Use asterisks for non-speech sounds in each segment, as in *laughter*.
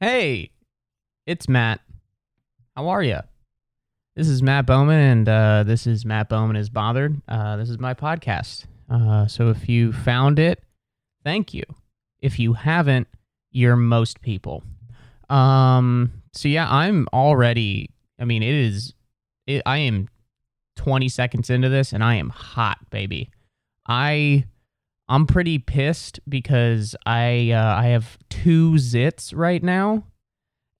Hey, it's Matt. How are you? This is Matt Bowman, and uh, this is Matt Bowman is bothered. Uh, this is my podcast. Uh, so if you found it, thank you. If you haven't, you're most people. Um. So yeah, I'm already. I mean, it is. It, I am 20 seconds into this, and I am hot, baby. I I'm pretty pissed because I uh, I have two zits right now,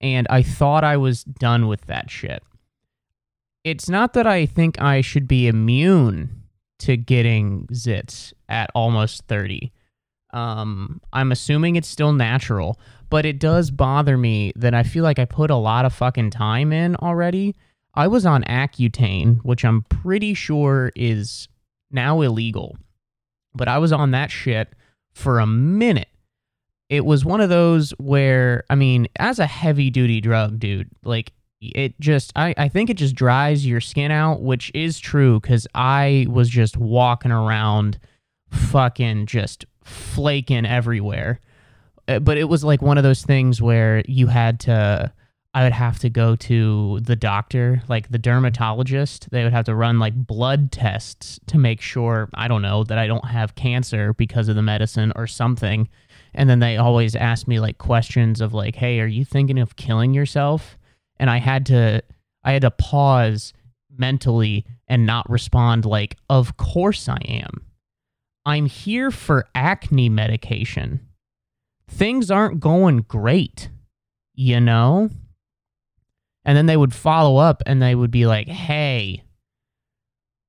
and I thought I was done with that shit. It's not that I think I should be immune to getting zits at almost 30. Um, I'm assuming it's still natural, but it does bother me that I feel like I put a lot of fucking time in already. I was on Accutane, which I'm pretty sure is now illegal but I was on that shit for a minute. It was one of those where, I mean, as a heavy duty drug, dude, like it just, I, I think it just dries your skin out, which is true because I was just walking around fucking just flaking everywhere. Uh, But it was like one of those things where you had to, I would have to go to the doctor, like the dermatologist. They would have to run like blood tests to make sure, I don't know, that I don't have cancer because of the medicine or something. And then they always ask me like questions of like, "Hey, are you thinking of killing yourself?" And I had to I had to pause mentally and not respond like, "Of course I am. I'm here for acne medication. Things aren't going great, you know?" And then they would follow up and they would be like, hey,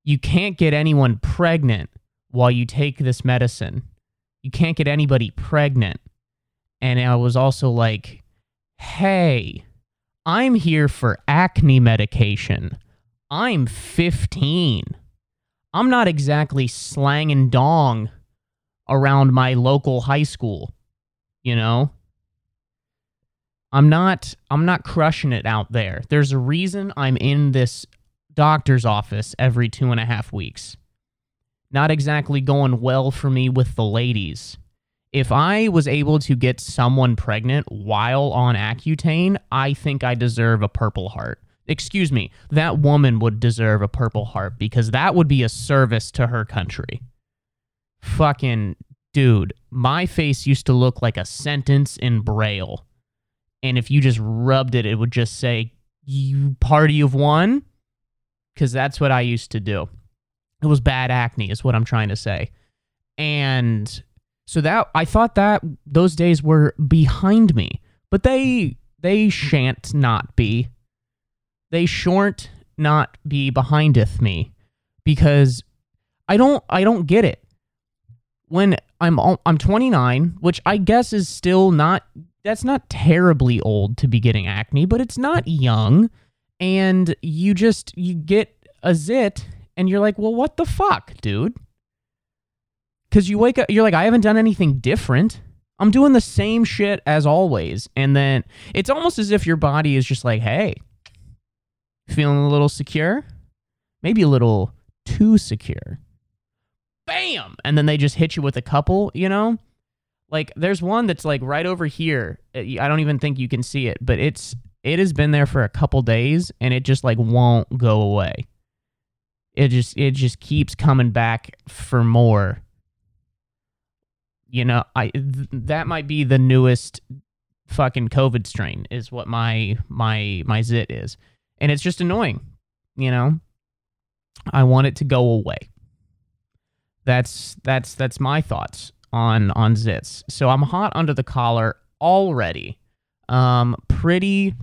you can't get anyone pregnant while you take this medicine. You can't get anybody pregnant. And I was also like, hey, I'm here for acne medication. I'm 15. I'm not exactly slanging dong around my local high school, you know? I'm not I'm not crushing it out there. There's a reason I'm in this doctor's office every two and a half weeks. Not exactly going well for me with the ladies. If I was able to get someone pregnant while on Accutane, I think I deserve a purple heart. Excuse me, that woman would deserve a purple heart because that would be a service to her country. Fucking dude, my face used to look like a sentence in braille and if you just rubbed it, it would just say, You party of one? Because that's what I used to do. It was bad acne, is what I'm trying to say. And so that I thought that those days were behind me, but they they shan't not be. They shan't not be behindeth me because I don't I don't get it. When I'm I'm 29, which I guess is still not that's not terribly old to be getting acne, but it's not young. And you just you get a zit and you're like, "Well, what the fuck, dude?" Cuz you wake up you're like, "I haven't done anything different. I'm doing the same shit as always." And then it's almost as if your body is just like, "Hey, feeling a little secure? Maybe a little too secure." Bam! And then they just hit you with a couple, you know? Like there's one that's like right over here. Uh, I don't even think you can see it, but it's it has been there for a couple days and it just like won't go away. It just it just keeps coming back for more. You know, I th- that might be the newest fucking COVID strain is what my my my zit is. And it's just annoying, you know? I want it to go away. That's that's that's my thoughts on on zits. So I'm hot under the collar already. Um, pretty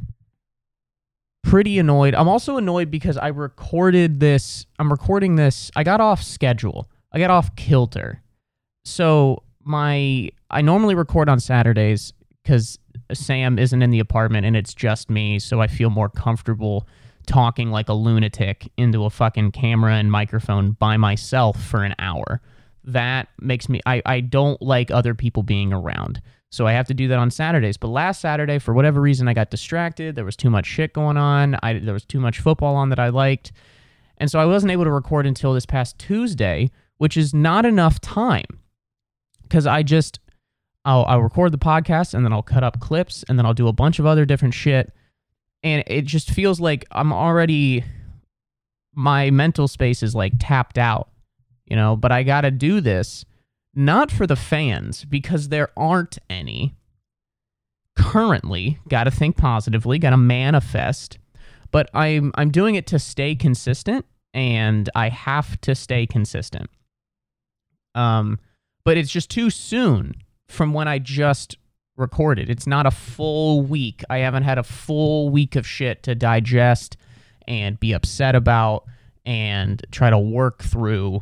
pretty annoyed. I'm also annoyed because I recorded this. I'm recording this. I got off schedule. I got off kilter. So my I normally record on Saturdays because Sam isn't in the apartment and it's just me, so I feel more comfortable talking like a lunatic into a fucking camera and microphone by myself for an hour that makes me I, I don't like other people being around. So i have to do that on saturdays. But last saturday for whatever reason i got distracted. There was too much shit going on. I, there was too much football on that i liked. And so i wasn't able to record until this past tuesday which is not enough time. Because i just I'll, I'll record the podcast and then I'll cut up clips and then I'll do a bunch of other different shit. And it just feels like I'm already, my mental space is like tapped out, you know, but I got to do this not for the fans because there aren't any currently. Got to think positively, got to manifest. But I'm I'm doing it to stay consistent and I have to stay consistent. Um but it's just too soon from when I just recorded. It's not a full week. I haven't had a full week of shit to digest and be upset about and try to work through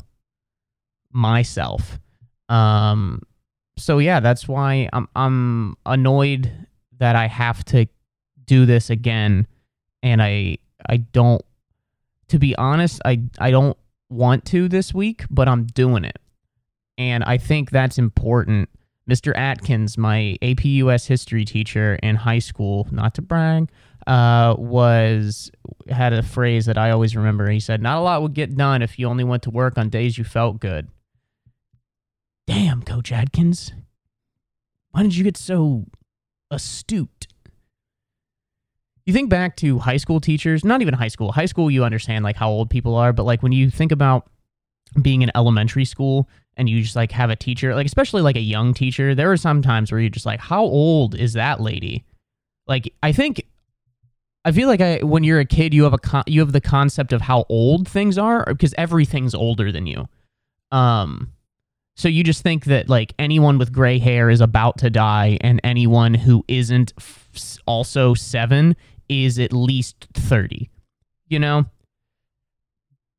myself. Um so yeah, that's why I'm I'm annoyed that I have to do this again and I I don't to be honest, I I don't want to this week, but I'm doing it. And I think that's important. Mr. Atkins, my AP US history teacher in high school, not to brag, uh, was had a phrase that I always remember. He said, "Not a lot would get done if you only went to work on days you felt good." Damn, Coach Adkins. why did you get so astute? You think back to high school teachers, not even high school. High school, you understand like how old people are, but like when you think about being in elementary school and you just like have a teacher, like especially like a young teacher, there are some times where you're just like, how old is that lady? Like I think I feel like I when you're a kid, you have a con- you have the concept of how old things are because everything's older than you. Um so you just think that like anyone with gray hair is about to die and anyone who isn't f- also 7 is at least 30. You know?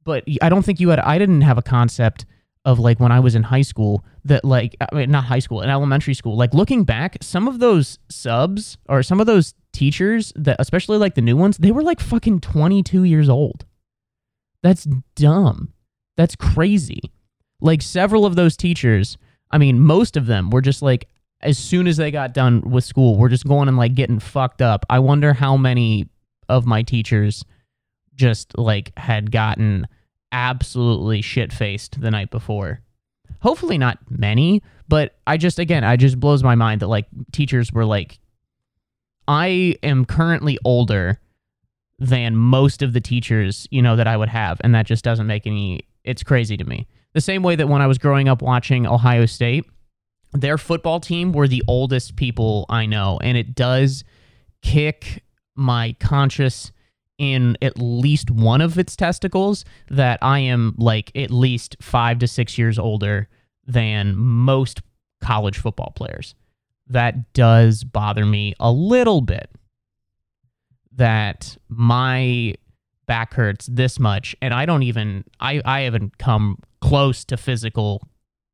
But I don't think you had I didn't have a concept of like when I was in high school that like I mean, not high school in elementary school like looking back some of those subs or some of those teachers that especially like the new ones they were like fucking 22 years old that's dumb that's crazy like several of those teachers I mean most of them were just like as soon as they got done with school we're just going and like getting fucked up I wonder how many of my teachers just like had gotten absolutely shit faced the night before. Hopefully not many, but I just again, I just blows my mind that like teachers were like I am currently older than most of the teachers, you know, that I would have, and that just doesn't make any it's crazy to me. The same way that when I was growing up watching Ohio State, their football team were the oldest people I know, and it does kick my conscience in at least one of its testicles that I am like at least five to six years older than most college football players. That does bother me a little bit that my back hurts this much and I don't even I, I haven't come close to physical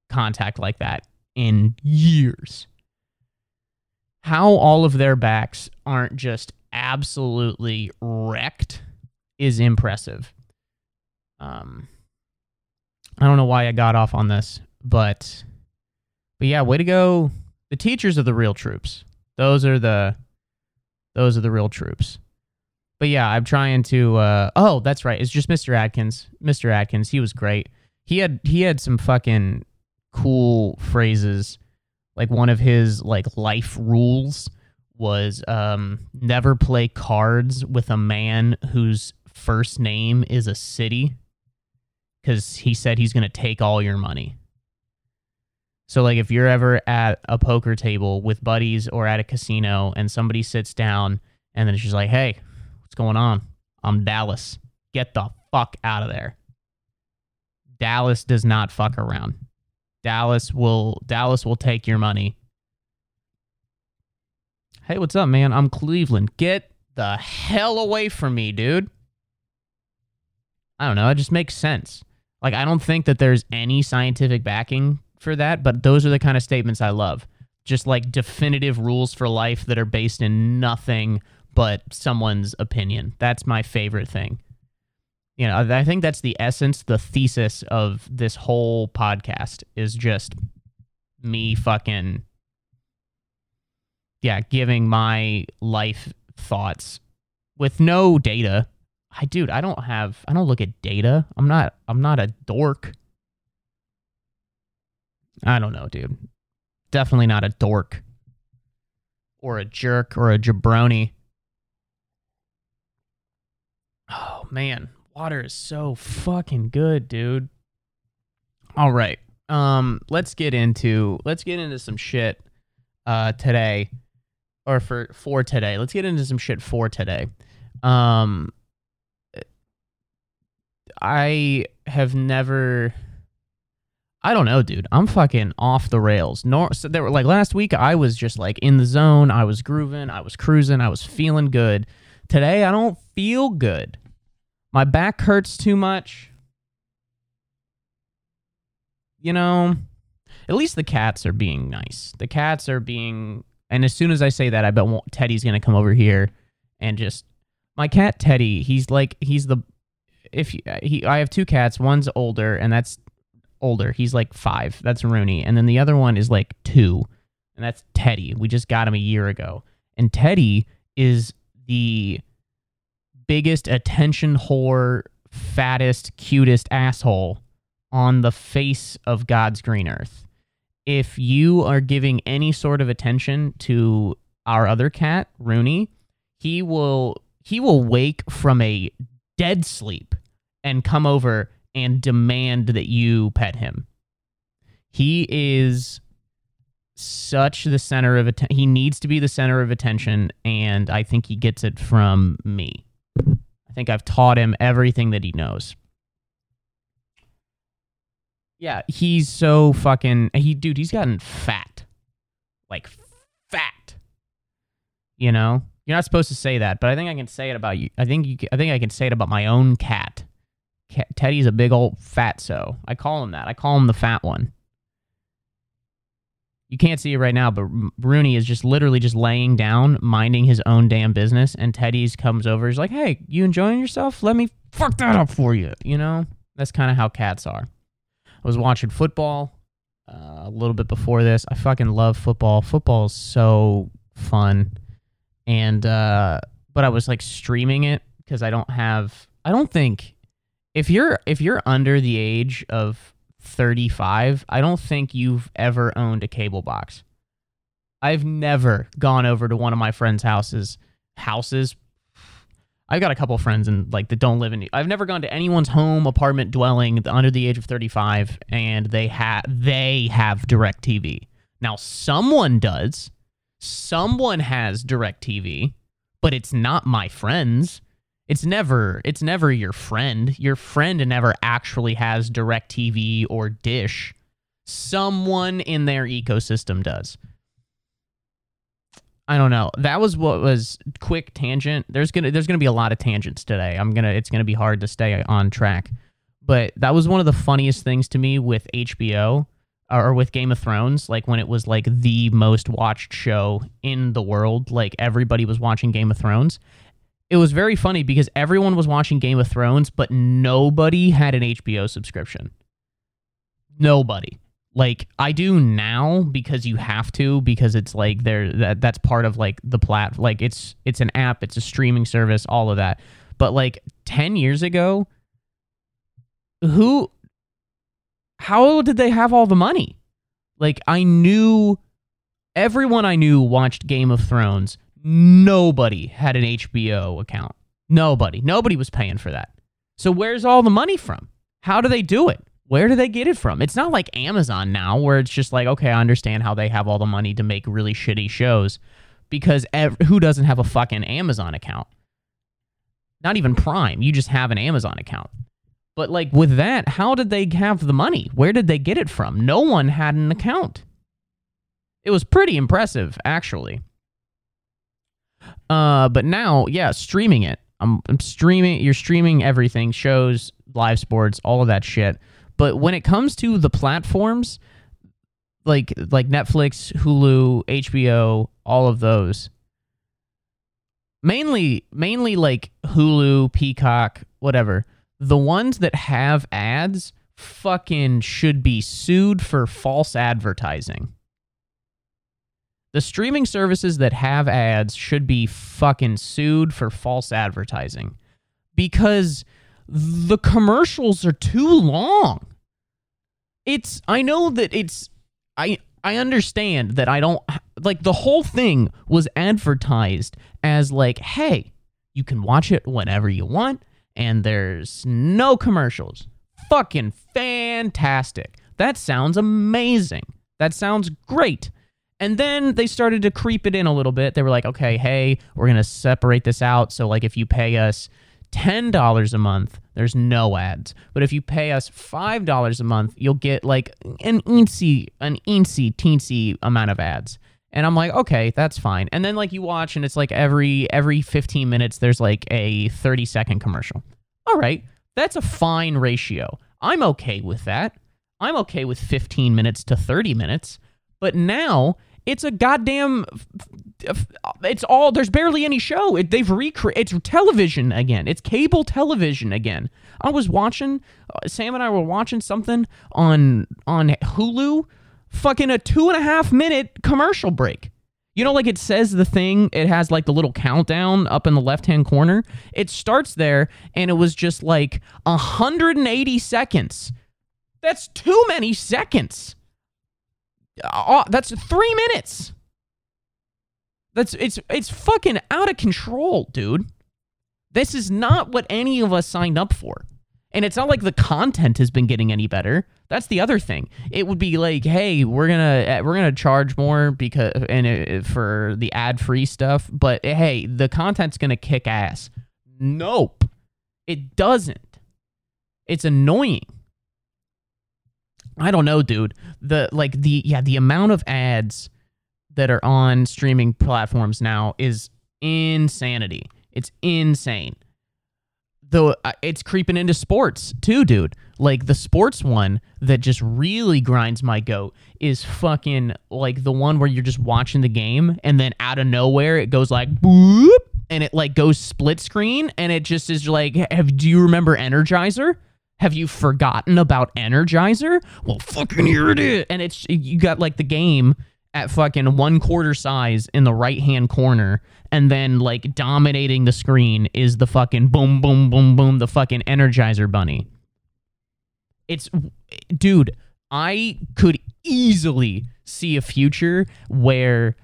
contact like that in years. How all of their backs aren't just absolutely wrecked is impressive. Um, I don't know why I got off on this, but but yeah, way to go. The teachers are the real troops. Those are the those are the real troops. But yeah, I'm trying to uh oh, that's right. It's just Mr. Atkins. Mr. Atkins, he was great. He had he had some fucking cool phrases. Like one of his like life rules was um, never play cards with a man whose first name is a city because he said he's to take all your money. So, like, if you're ever at a poker table with buddies or at a casino and somebody sits down and then she's like, hey, going on? I'm Dallas. Get the fuck out of there. Dallas does not fuck around. Dallas will Dallas will take your money Hey, what's up, man? I'm Cleveland. Get the hell away from me, dude. I don't know. It just makes sense. Like, I don't think that there's any scientific backing for that, but those are the kind of statements I love. Just like definitive rules for life that are based in nothing but someone's opinion. That's my favorite thing. You know, I think that's the essence, the thesis of this whole podcast is just me fucking yeah, giving my life thoughts with no data. I dude, I don't have I don't look at data. I'm not I'm not a dork. I don't know, dude. definitely not a dork or a jerk or a jabroni. Oh man, water is so fucking good, dude. All right. Um let's get into let's get into some shit uh today or for for today. Let's get into some shit for today. Um I have never I don't know, dude. I'm fucking off the rails. Nor so there were like last week I was just like in the zone. I was grooving, I was cruising, I was feeling good. Today I don't feel good. My back hurts too much. You know, at least the cats are being nice. The cats are being and as soon as I say that, I bet Teddy's to come over here and just my cat Teddy, he's like he's the if he I have two cats, one's older and that's older. He's like five. That's Rooney. And then the other one is like two. And that's Teddy. We just got him a year ago. And Teddy is the biggest attention whore, fattest, cutest asshole on the face of God's green earth. If you are giving any sort of attention to our other cat, Rooney, he will he will wake from a dead sleep and come over and demand that you pet him. He is such the center of attention. He needs to be the center of attention, and I think he gets it from me. I think I've taught him everything that he knows. Yeah, he's so fucking he dude, he's gotten fat. Like fat. You know? You're not supposed to say that, but I think I can say it about you. I think you I think I can say it about my own cat. Teddy's a big old fatso. I call him that. I call him the fat one. You can't see it right now, but Rooney is just literally just laying down, minding his own damn business, and Teddy's comes over. He's like, "Hey, you enjoying yourself? Let me fuck that up for you." You know, that's kind of how cats are. I was watching football uh, a little bit before this. I fucking love football. Football is so fun, and uh, but I was like streaming it because I don't have. I don't think if you're if you're under the age of 35, I don't think you've ever owned a cable box. I've never gone over to one of my friends' houses houses. I've got a couple friends and like that don't live in. I've never gone to anyone's home, apartment, dwelling under the age of 35, and they have they have DirecTV. Now someone does, someone has DirecTV, but it's not my friends. It's never it's never your friend. Your friend never actually has DirecTV or Dish. Someone in their ecosystem does. I don't know. That was what was quick tangent. There's gonna there's gonna be a lot of tangents today. I'm gonna it's gonna be hard to stay on track. But that was one of the funniest things to me with HBO or with Game of Thrones, like when it was like the most watched show in the world, like everybody was watching Game of Thrones it was very funny because everyone was watching Game of Thrones, but nobody had an HBO subscription. Nobody. Like I do now because you have to because it's like there that that's part of like the plat like it's it's an app, it's a streaming service, all of that. But like 10 years ago, who how did they have all the money? Like I knew everyone I knew watched Game of Thrones nobody had an HBO account. Nobody. Nobody was paying for that. So where's all the money from? How do they do it? Where do they get it from? It's not like Amazon now where it's just like, okay, I understand how they have all the money to make really shitty shows because ev- who doesn't have a fucking Amazon account? Not even Prime. You just have an Amazon account. But like with that, how did they have the money? Where did they get it from? No one had an account. It was pretty impressive, actually. Uh, but now, yeah, streaming it. I'm, I'm streaming. You're streaming everything, shows, live sports, all of that shit. But when it comes to the platforms, like like Netflix, Hulu, HBO, all of those, mainly mainly like Hulu, Peacock, whatever. The ones that have ads fucking should be sued for false advertising. The streaming services that have ads should be fucking sued for false advertising because the commercials are too long. It's I know that it's I I understand that I don't like the whole thing was advertised as like, hey, you can watch it whenever you want and there's no commercials. Fucking fantastic. That sounds amazing. That sounds great. And then they started to creep it in a little bit. They were like, okay, hey, we're going to separate this out. So, like, if you pay us $10 a month, there's no ads. But if you pay us $5 a month, you'll get like an eensy, an eensy, teensy amount of ads. And I'm like, okay, that's fine. And then like you watch and it's like every every 15 minutes there's like a 30 second commercial. All right, that's a fine ratio. I'm okay with that. I'm okay with 15 minutes to 30 minutes. But now it's a goddamn. It's all. There's barely any show. It, they've recreated. It's television again. It's cable television again. I was watching. Uh, Sam and I were watching something on on Hulu. Fucking a two and a half minute commercial break. You know, like it says the thing, it has like the little countdown up in the left hand corner. It starts there, and it was just like 180 seconds. That's too many seconds. Uh, that's three minutes. That's it's it's fucking out of control, dude. This is not what any of us signed up for. And it's not like the content has been getting any better. That's the other thing. It would be like, hey, we're gonna eh, we're gonna charge more because and it, for the ad free stuff, but hey, the content's gonna kick ass. Nope, it doesn't. It's annoying. I don't know, dude. The like the yeah, the amount of ads that are on streaming platforms now is insanity. It's insane. Though uh, it's creeping into sports too, dude. Like the sports one that just really grinds my goat is fucking like the one where you're just watching the game and then out of nowhere it goes like boop and it like goes split screen and it just is like have do you remember Energizer? Have you forgotten about Energizer? Well, fucking here it is. And it's you got like the game at fucking one quarter size in the right hand corner, and then like dominating the screen is the fucking boom, boom, boom, boom, the fucking Energizer bunny. It's, dude, I could easily see a future where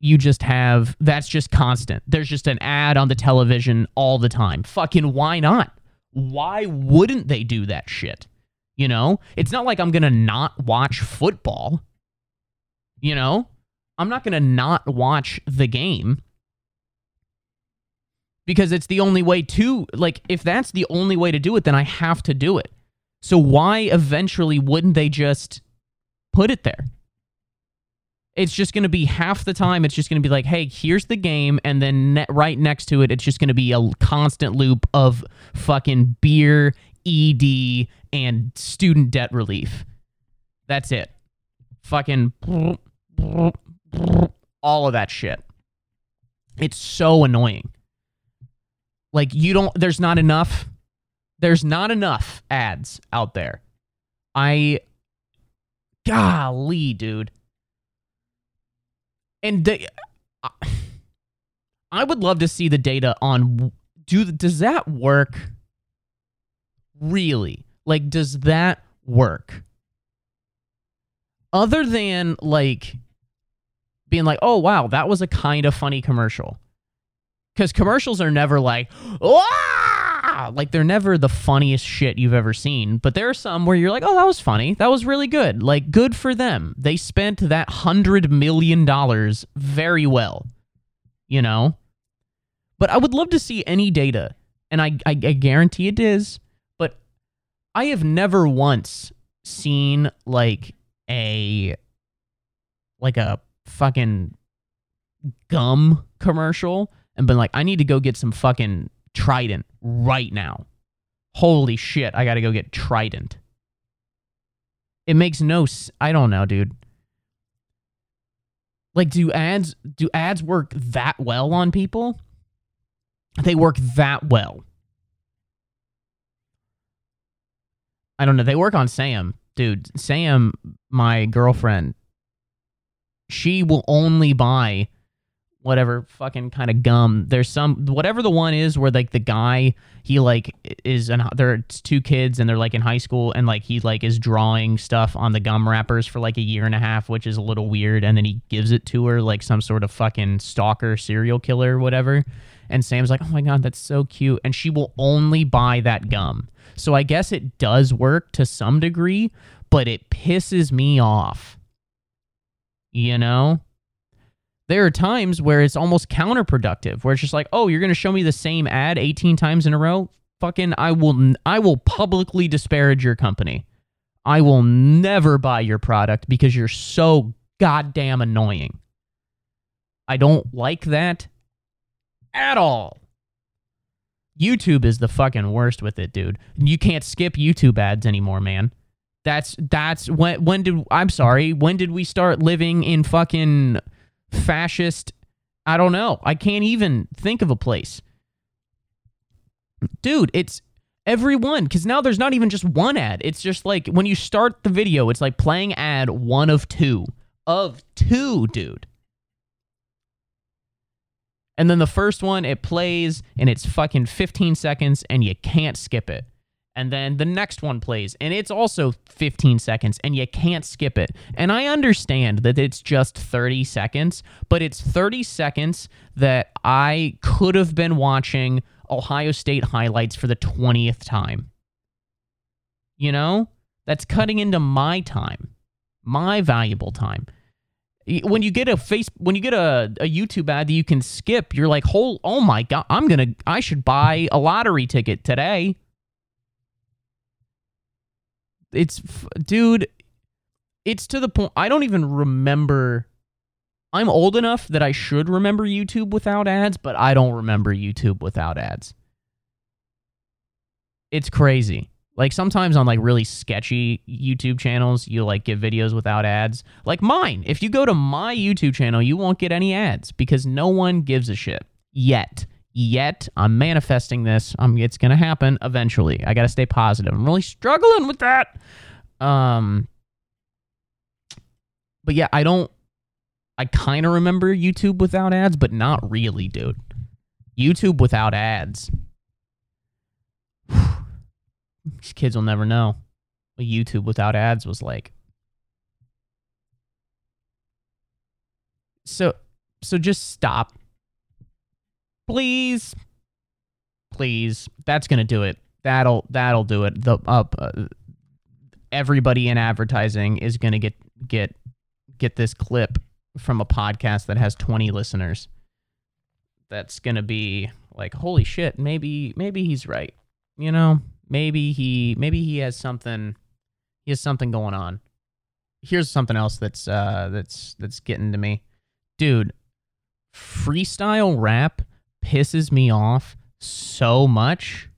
you just have that's just constant. There's just an ad on the television all the time. Fucking why not? Why wouldn't they do that shit? You know, it's not like I'm going to not watch football. You know, I'm not going to not watch the game because it's the only way to, like, if that's the only way to do it, then I have to do it. So why eventually wouldn't they just put it there? It's just going to be half the time it's just going to be like hey here's the game and then ne- right next to it it's just going to be a constant loop of fucking beer ed and student debt relief. That's it. Fucking all of that shit. It's so annoying. Like you don't there's not enough there's not enough ads out there. I golly dude and the, I would love to see the data on do does that work? Really? Like does that work? Other than like being like, "Oh wow, that was a kind of funny commercial." Cuz commercials are never like, Like they're never the funniest shit you've ever seen, but there are some where you're like, oh, that was funny. That was really good. Like, good for them. They spent that hundred million dollars very well, you know? But I would love to see any data, and I, I, I guarantee it is, but I have never once seen like a like a fucking gum commercial and been like, I need to go get some fucking Trident right now. Holy shit, I got to go get Trident. It makes no s- I don't know, dude. Like do ads do ads work that well on people? They work that well. I don't know. They work on Sam, dude. Sam, my girlfriend, she will only buy whatever fucking kind of gum. There's some whatever the one is where like the guy he like is an there's two kids and they're like in high school and like he like is drawing stuff on the gum wrappers for like a year and a half, which is a little weird. And then he gives it to her like some sort of fucking stalker serial killer or whatever. And Sam's like, oh my god, that's so cute. And she will only buy that gum. So I guess it does work to some degree, but it pisses me off. You know? There are times where it's almost counterproductive where it's just like oh you're going to show me the same ad 18 times in a row? Fucking i will i will publicly disparage your company. I will never buy your product because you're so goddamn annoying. I don't like that at all. Youtube is the fucking worst with it dude. You can't skip youtube ads anymore man. That's that's when when did i'm sorry when did we start living in fucking fascist. I don't know. I can't even think of a place. Dude, it's everyone because now there's not even just one ad. It's just like when you start the video, it's like playing ad one of two. Of two, dude. And then the first one, it plays and it's fucking 15 seconds and you can't skip it and then the next one plays and it's also 15 seconds and you can't skip it. And i understand that it's just 30 seconds but it's 30 seconds that i could have been watching ohio state highlights for the 20th time. You know? That's cutting into my time my valuable time. When you get a face when you get a, a youtube ad that you can skip you're like oh, oh my god i'm gonna i should buy a lottery ticket today it's dude, it's to the point I don't even remember I'm old enough that I should remember YouTube without ads, but I don't remember YouTube without ads. It's crazy. Like sometimes on like really sketchy YouTube channels, you like get videos without ads. Like mine. If you go to my YouTube channel, you won't get any ads because no one gives a shit yet yet. I'm manifesting this. Um, it's gonna happen eventually. I gotta stay positive. I'm really struggling with that. Um, but yeah, I don't. I kind of remember YouTube without ads, but not really, dude. YouTube without ads. *sighs* These kids will never know what YouTube without ads was like. So, so just stop please, please. That's gonna do it. That'll that'll do it. The up. Uh, everybody in advertising is gonna get get get this clip from a podcast that has 20 listeners. That's gonna be like, holy shit. Maybe maybe he's right. You know, maybe he maybe he has something. He has something going on. Here's something else that's uh that's that's getting to me, dude. Freestyle rap pisses me off so much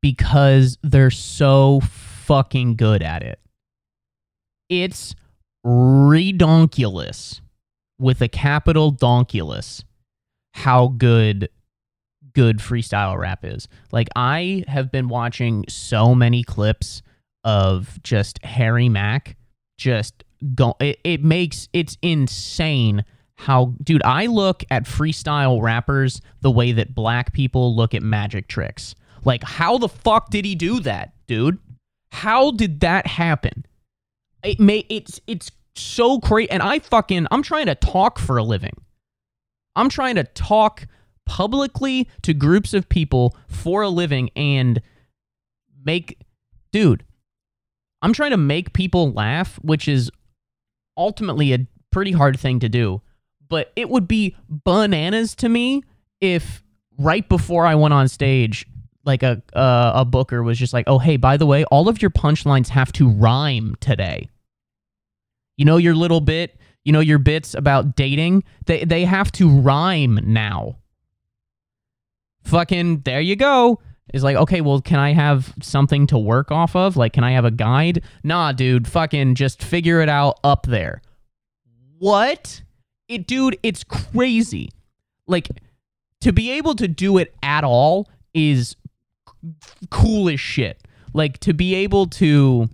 because they're so fucking good at it. It's redonkulous with a capital donkulous how good good freestyle rap is. Like I have been watching so many clips of just Harry Mack just go it, it makes it's insane how dude i look at freestyle rappers the way that black people look at magic tricks. Like how the fuck did he do that dude? How did that happen? It may it's it's so crazy and i fucking i'm trying to talk for a living. I'm trying to talk publicly to groups of people for a living and make dude i'm trying to make people laugh which is ultimately a pretty hard thing to do but it would be bananas to me if right before I went on stage, like a uh, a booker was just like, "Oh, hey, by the way, all of your punchlines have to rhyme today." You know your little bit, you know your bits about dating, they they have to rhyme now. Fucking there you go. Is like, okay, well, can I have something to work off of? Like, can I have a guide? Nah, dude, fucking just figure it out up there. What? It, dude, it's crazy. Like to be able to do it at all is cool as shit. Like to be able to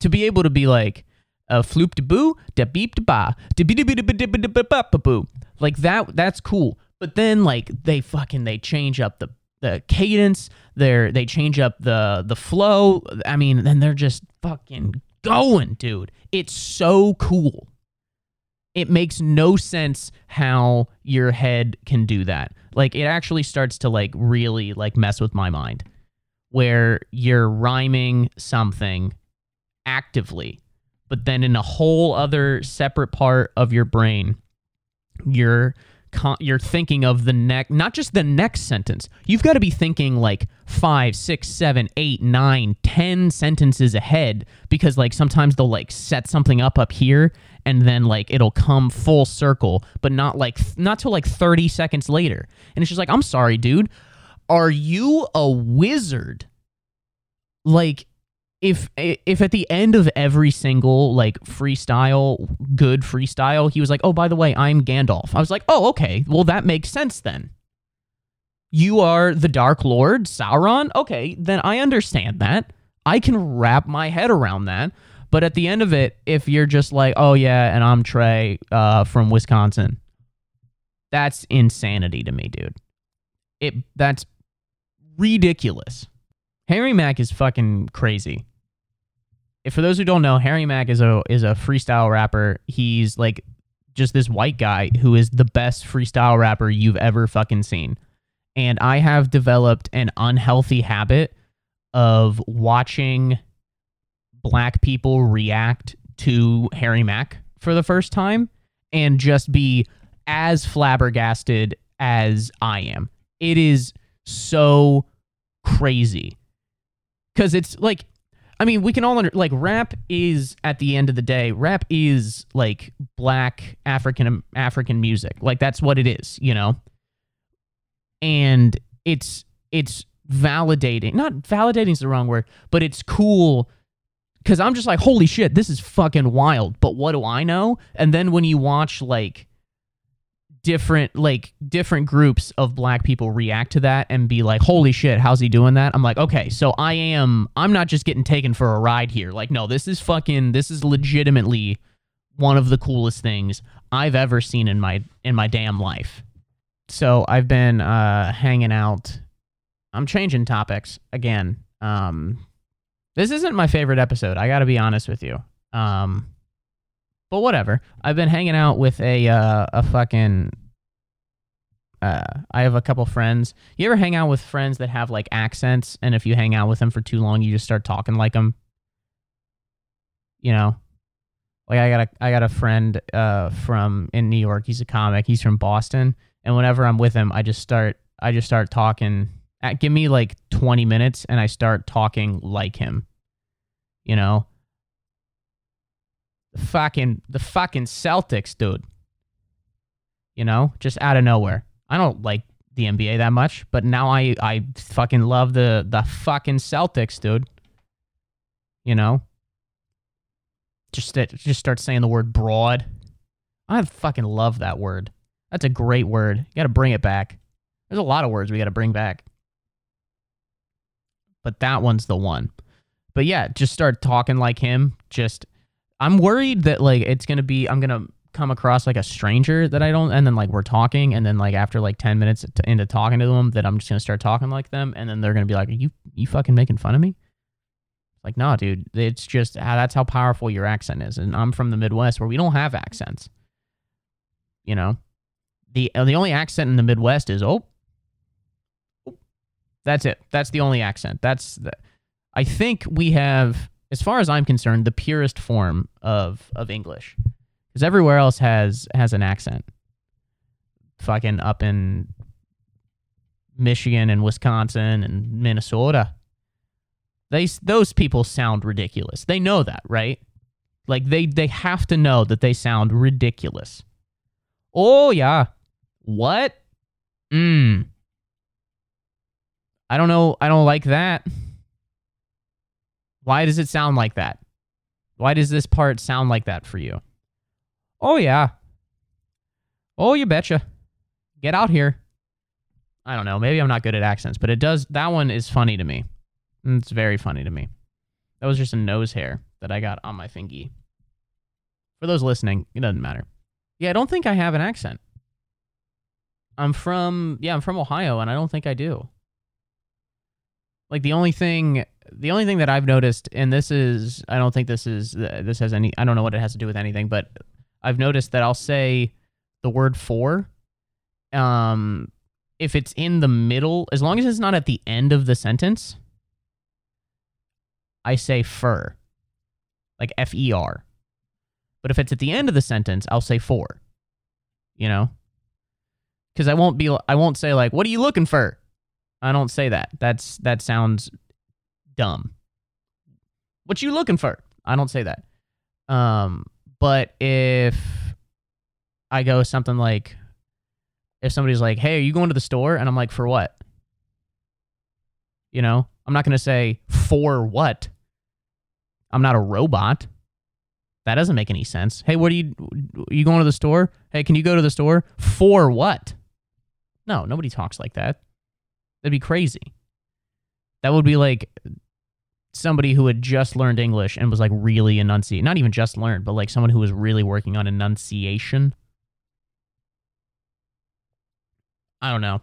to be able to be like a floop de boo, da beep de ba, da beep de ba, da ba ba boo. Like that that's cool. But then like they fucking they change up the the cadence, they they change up the the flow. I mean, then they're just fucking going, dude. It's so cool. It makes no sense how your head can do that. Like it actually starts to like really like mess with my mind where you're rhyming something actively, but then in a whole other separate part of your brain, you're you're thinking of the next, not just the next sentence. You've got to be thinking like five, six, seven, eight, nine, ten sentences ahead because like sometimes they'll like set something up up here and then like it'll come full circle, but not like not till like thirty seconds later. And it's just like, I'm sorry, dude. Are you a wizard? Like if if at the end of every single like freestyle good freestyle he was like oh by the way i'm gandalf i was like oh okay well that makes sense then you are the dark lord sauron okay then i understand that i can wrap my head around that but at the end of it if you're just like oh yeah and i'm trey uh, from wisconsin that's insanity to me dude it that's ridiculous harry mack is fucking crazy If for those who don't know, Harry Mack is a is a freestyle rapper. He's like just this white guy who is the best freestyle rapper you've ever fucking seen. And I have developed an unhealthy habit of watching black people react to Harry Mack for the first time and just be as flabbergasted as I am. It is so crazy. Cuz it's like I mean, we can all under like rap is at the end of the day, rap is like black African African music. Like that's what it is, you know. And it's it's validating. Not validating is the wrong word, but it's cool cuz I'm just like, "Holy shit, this is fucking wild." But what do I know? And then when you watch like different like different groups of black people react to that and be like holy shit how's he doing that? I'm like okay so i am i'm not just getting taken for a ride here. Like no this is fucking this is legitimately one of the coolest things i've ever seen in my in my damn life. So i've been uh hanging out. I'm changing topics again. Um this isn't my favorite episode i gotta be honest with you um but whatever. I've been hanging out with a uh, a fucking. Uh, I have a couple friends. You ever hang out with friends that have like accents, and if you hang out with them for too long, you just start talking like them? You know, like I got a I got a friend uh, from in New York. He's a comic. He's from Boston, and whenever I'm with him, I just start I just start talking. At, give me like 20 minutes, and I start talking like him. You know, the fucking the fucking Celtics, dude. You know, just out of nowhere. I don't like the NBA that much, but now I I fucking love the the fucking Celtics, dude. You know, just just start saying the word broad. I fucking love that word. That's a great word. You got to bring it back. There's a lot of words we got to bring back, but that one's the one. But yeah, just start talking like him. Just I'm worried that like it's gonna be I'm gonna come across like a stranger that I don't, and then like we're talking, and then like after like ten minutes to, into talking to them, that I'm just gonna start talking like them, and then they're gonna be like, "Are you you fucking making fun of me?" Like, nah, dude, it's just ah, that's how powerful your accent is, and I'm from the Midwest where we don't have accents. You know, the uh, the only accent in the Midwest is oh, that's it. That's the only accent. That's the. I think we have as far as I'm concerned, the purest form of of English, because everywhere else has has an accent. Fucking up in Michigan and Wisconsin and Minnesota, they those people sound ridiculous. They know that, right? Like they they have to know that they sound ridiculous. Oh yeah, what? Hmm. I don't know. I don't like that. Why does it sound like that? Why does this part sound like that for you? Oh, yeah. Oh, you betcha. Get out here. I don't know. Maybe I'm not good at accents, but it does. That one is funny to me. It's very funny to me. That was just a nose hair that I got on my thingy. For those listening, it doesn't matter. Yeah, I don't think I have an accent. I'm from yeah, I'm from Ohio and I don't think I do. Like the only thing the only thing that I've noticed and this is I don't think this is this has any I don't know what it has to do with anything, but I've noticed that I'll say the word for um if it's in the middle, as long as it's not at the end of the sentence, I say fur. Like F E R. But if it's at the end of the sentence, I'll say for. You know? Cuz I won't be I won't say like what are you looking for? I don't say that. That's that sounds dumb. What you looking for? I don't say that. Um but if I go something like if somebody's like, "Hey, are you going to the store?" and I'm like, "For what?" You know, I'm not to say for what. I'm not a robot. That doesn't make any sense. Hey, what are you are you going to the store? Hey, can you go to the store for what? No, nobody talks like that. That'd be crazy. That would be like somebody who had just learned English and was like really enunciating. Not even just learned, but like someone who was really working on enunciation. I don't know.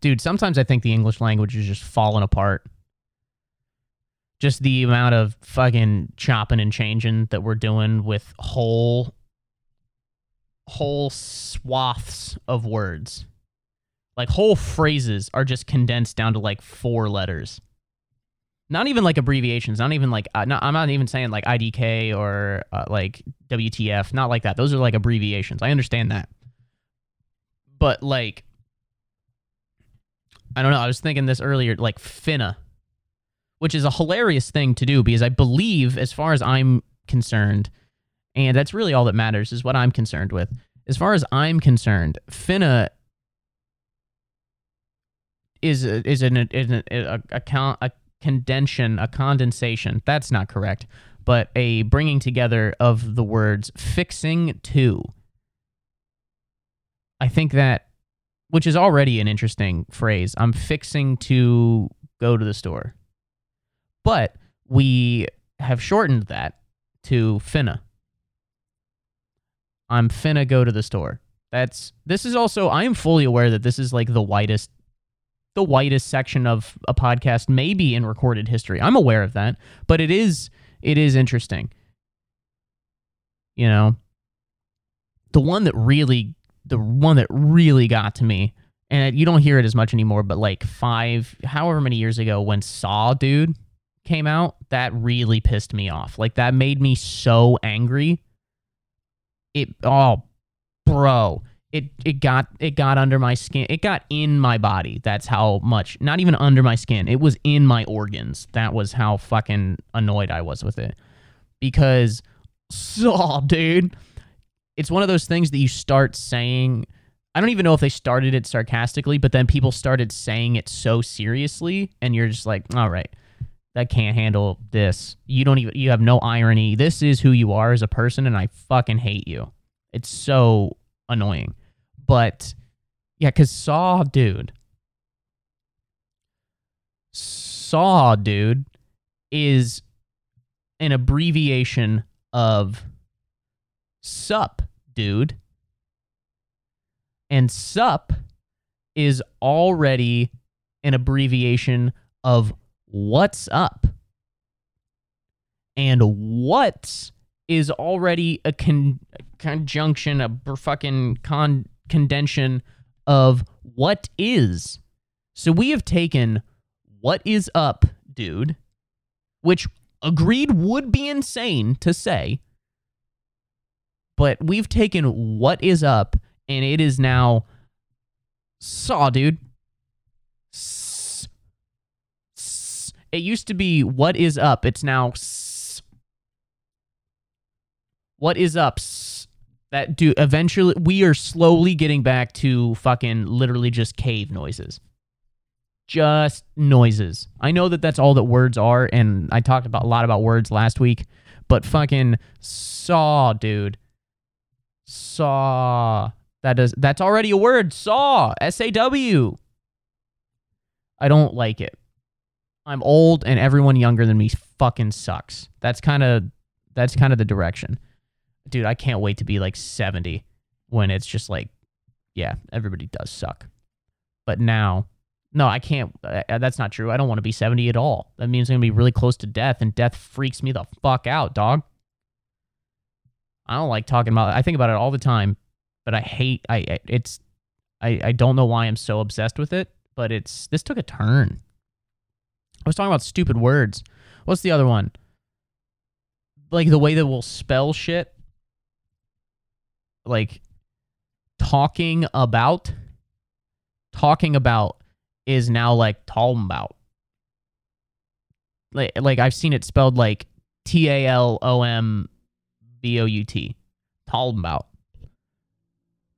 Dude, sometimes I think the English language is just falling apart. Just the amount of fucking chopping and changing that we're doing with whole whole swaths of words. Like whole phrases are just condensed down to like four letters. Not even like abbreviations. Not even like uh, not, I'm not even saying like IDK or uh, like WTF. Not like that. Those are like abbreviations. I understand that. But like I don't know. I was thinking this earlier, like finna, which is a hilarious thing to do because I believe, as far as I'm concerned, and that's really all that matters, is what I'm concerned with. As far as I'm concerned, finna is a, is an, is a, a, a, a condensation, a condensation. That's not correct, but a bringing together of the words fixing to. I think that which is already an interesting phrase. I'm fixing to go to the store. But we have shortened that to finna. I'm finna go to the store. That's this is also I am fully aware that this is like the whitest the whitest section of a podcast maybe in recorded history. I'm aware of that, but it is it is interesting. You know, the one that really the one that really got to me, and you don't hear it as much anymore, but like five, however many years ago when Saw Dude came out, that really pissed me off. Like that made me so angry. It oh bro. It it got it got under my skin. It got in my body. That's how much not even under my skin. It was in my organs. That was how fucking annoyed I was with it. Because Saw, *laughs* oh, dude it's one of those things that you start saying. I don't even know if they started it sarcastically, but then people started saying it so seriously, and you're just like, all right, that can't handle this. You don't even, you have no irony. This is who you are as a person, and I fucking hate you. It's so annoying. But yeah, because Saw, dude, Saw, dude, is an abbreviation of sup, dude. And sup is already an abbreviation of what's up. And what is already a con- conjunction, a fucking con- condension of what is. So we have taken what is up, dude, which agreed would be insane to say, but we've taken what is up and it is now saw, dude. It used to be what is up. It's now what is up. That do eventually we are slowly getting back to fucking literally just cave noises. Just noises. I know that that's all that words are and I talked about a lot about words last week, but fucking saw, dude Saw. That is that's already a word. Saw. S A W. I don't like it. I'm old and everyone younger than me fucking sucks. That's kind of that's kind of the direction. Dude, I can't wait to be like 70 when it's just like yeah, everybody does suck. But now, no, I can't. Uh, uh, that's not true. I don't want to be 70 at all. That means I'm going to be really close to death, and death freaks me the fuck out, dog. I don't like talking about it. I think about it all the time, but I hate I it's I I don't know why I'm so obsessed with it, but it's this took a turn. I was talking about stupid words. What's the other one? Like the way that we'll spell shit. Like talking about talking about is now like talking about. Like like I've seen it spelled like T A L O M B O U T. Talking about.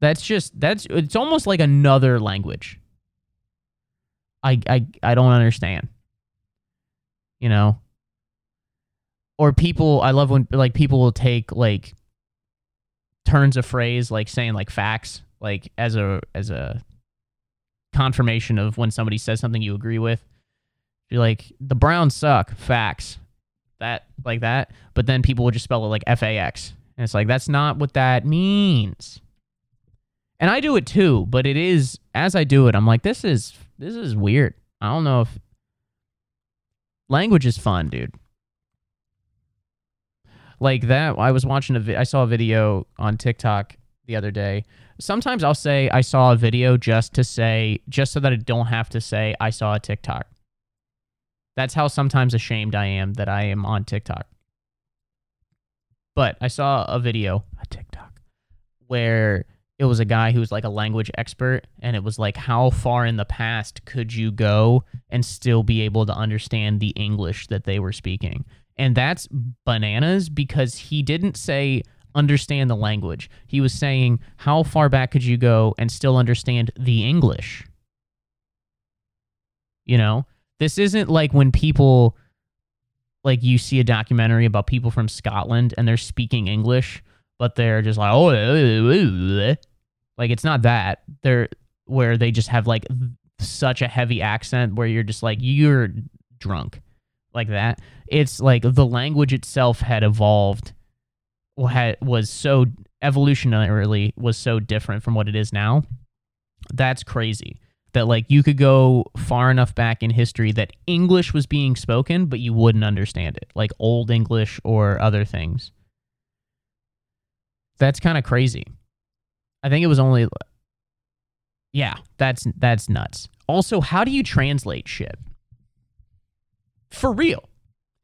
That's just that's it's almost like another language. I I I don't understand you know or people i love when like people will take like turns a phrase like saying like facts like as a as a confirmation of when somebody says something you agree with. You're like the browns suck. Facts. That like that. But then people will just spell it like f-a-x and it's like that's not what that means. And i do it too but it is as i do it i'm like this is this is weird. I don't know if Language is fun, dude. Like that, I was watching a vi- I saw a video on TikTok the other day. Sometimes I'll say I saw a video just to say, just so that I don't have to say I saw a TikTok. That's how sometimes ashamed I am that I am on TikTok. But I saw a video, a TikTok, where it was a guy who was like a language expert and it was like how far in the past could you go and still be able to understand the english that they were speaking and that's bananas because he didn't say understand the language. He was saying how far back could you go and still understand the english? You know? This isn't like when people like you see a documentary about people from Scotland and they're speaking English but they're just like oh *laughs* like it's not that. They're where they just have like such a heavy accent where you're just like you're drunk like that it's like the language itself had evolved had was so evolutionarily was so different from what it is now that's crazy that like you could go far enough back in history that english was being spoken but you wouldn't understand it like old english or other things that's kind of crazy. I think it was only Yeah, that's that's nuts. Also, how do you translate shit? For real.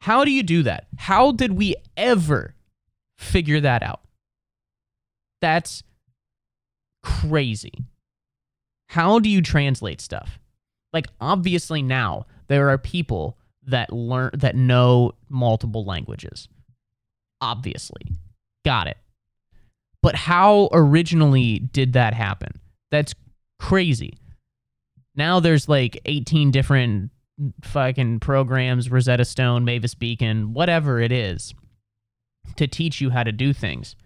How do you do that? How did we ever figure that out? That's crazy. How do you translate stuff? Like obviously now there are people that learn that know multiple languages. Obviously. Got it. But how originally did that happen? That's crazy. Now there's like 18 different fucking programs, Rosetta Stone, Mavis Beacon, whatever it is, to teach you how to do things.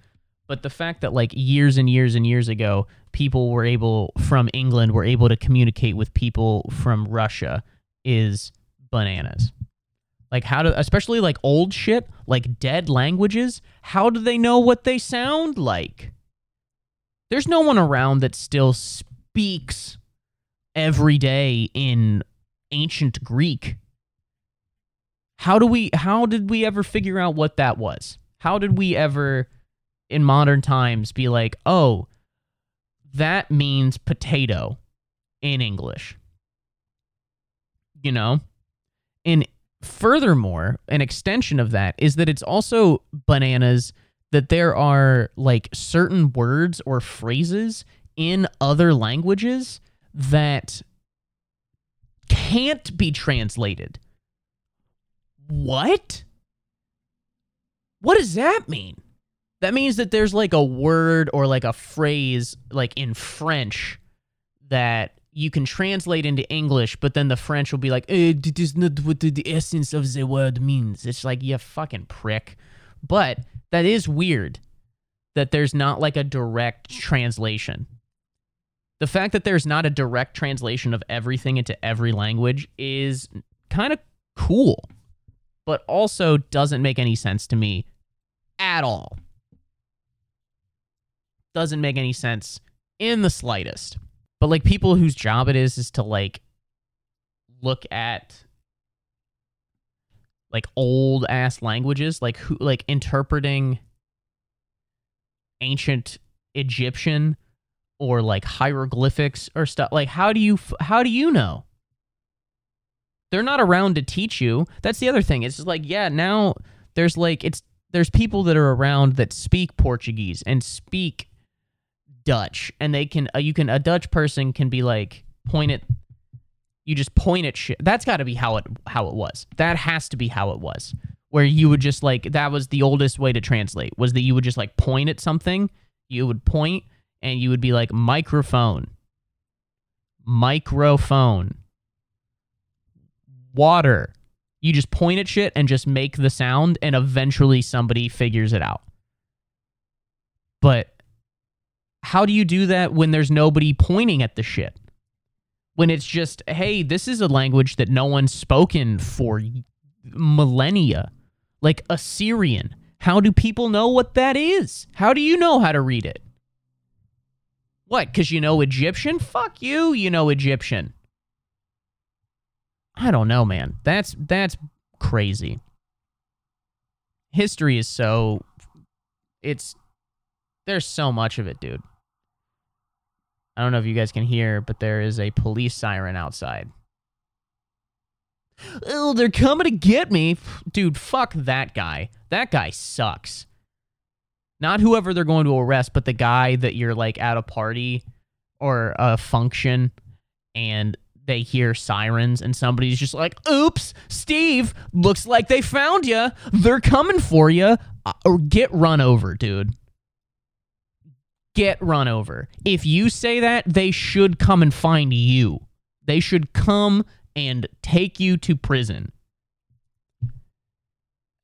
But the fact that like years and years and years ago, people were able from England were able to communicate with people from Russia is bananas. Like how do especially like old shit, like dead languages, how do they know what they sound like? There's no one around that still speaks every day in ancient Greek. How do we how did we ever figure out what that was? How did we ever in modern times be like, "Oh, that means potato in English." You know? And furthermore, an extension of that is that it's also bananas that there are like certain words or phrases in other languages that can't be translated. What? What does that mean? That means that there's like a word or like a phrase like in French that you can translate into English, but then the French will be like, eh, "This is not what the essence of the word means." It's like you fucking prick. But that is weird that there's not like a direct translation. The fact that there's not a direct translation of everything into every language is kind of cool, but also doesn't make any sense to me at all. Doesn't make any sense in the slightest. But like people whose job it is is to like look at like old ass languages, like who like interpreting ancient Egyptian or like hieroglyphics or stuff. Like how do you how do you know? They're not around to teach you. That's the other thing. It's just like yeah, now there's like it's there's people that are around that speak Portuguese and speak Dutch and they can uh, you can a Dutch person can be like point at you just point at shit. That's got to be how it how it was. That has to be how it was. Where you would just like that was the oldest way to translate was that you would just like point at something, you would point and you would be like microphone. Microphone. Water. You just point at shit and just make the sound and eventually somebody figures it out. But how do you do that when there's nobody pointing at the shit? When it's just, hey, this is a language that no one's spoken for millennia, like Assyrian. How do people know what that is? How do you know how to read it? What? Because you know Egyptian? Fuck you, you know Egyptian. I don't know, man. That's that's crazy. History is so it's there's so much of it, dude. I don't know if you guys can hear, but there is a police siren outside. Oh, they're coming to get me. Dude, fuck that guy. That guy sucks. Not whoever they're going to arrest, but the guy that you're like at a party or a function and they hear sirens and somebody's just like, "Oops, Steve, looks like they found you. They're coming for you." Uh, or get run over, dude. Get run over. If you say that, they should come and find you. They should come and take you to prison.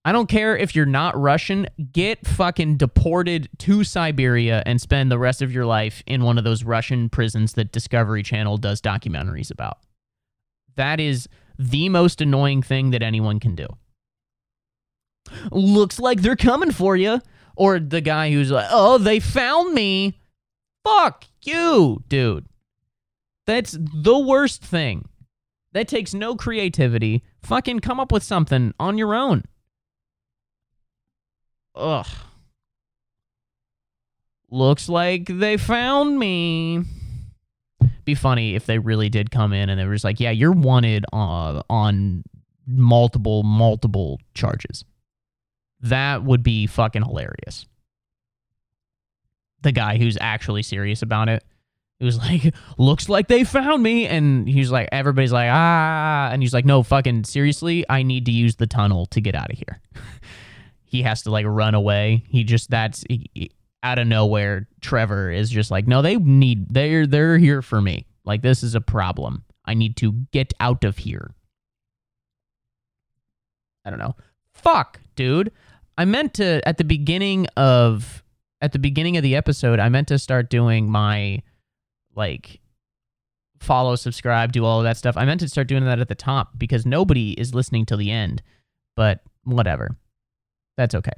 I don't care if you're not Russian, get fucking deported to Siberia and spend the rest of your life in one of those Russian prisons that Discovery Channel does documentaries about. That is the most annoying thing that anyone can do. Looks like they're coming for you. Or the guy who's like, oh, they found me. Fuck you, dude. That's the worst thing. That takes no creativity. Fucking come up with something on your own. Ugh. Looks like they found me. Be funny if they really did come in and they were just like, yeah, you're wanted uh, on multiple, multiple charges. That would be fucking hilarious. The guy who's actually serious about it. It was *laughs* like, looks like they found me. And he's like, everybody's like, ah. And he's like, no, fucking seriously, I need to use the tunnel to get out of here. *laughs* he has to like run away. He just that's he, out of nowhere. Trevor is just like, no, they need they're they're here for me. Like this is a problem. I need to get out of here. I don't know. Fuck, dude. I meant to at the beginning of at the beginning of the episode, I meant to start doing my like follow, subscribe, do all of that stuff. I meant to start doing that at the top because nobody is listening till the end. But whatever that's okay.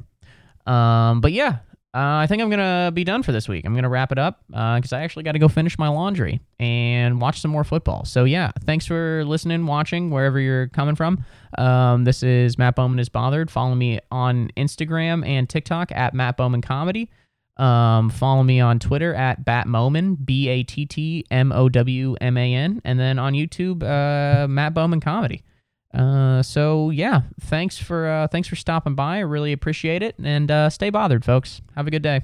Um, but yeah, uh, I think I'm gonna be done for this week. I'm gonna wrap it up because uh, I actually got to go finish my laundry and watch some more football. So yeah, thanks for listening, watching wherever you're coming from. Um, this is Matt Bowman is bothered. Follow me on Instagram and TikTok at Matt Bowman Comedy. Um, follow me on Twitter at Battmowman, B A T T M O W M A N, and then on YouTube, uh, Matt Bowman Comedy. Uh, so yeah, thanks for uh, thanks for stopping by. I really appreciate it, and uh, stay bothered, folks. Have a good day.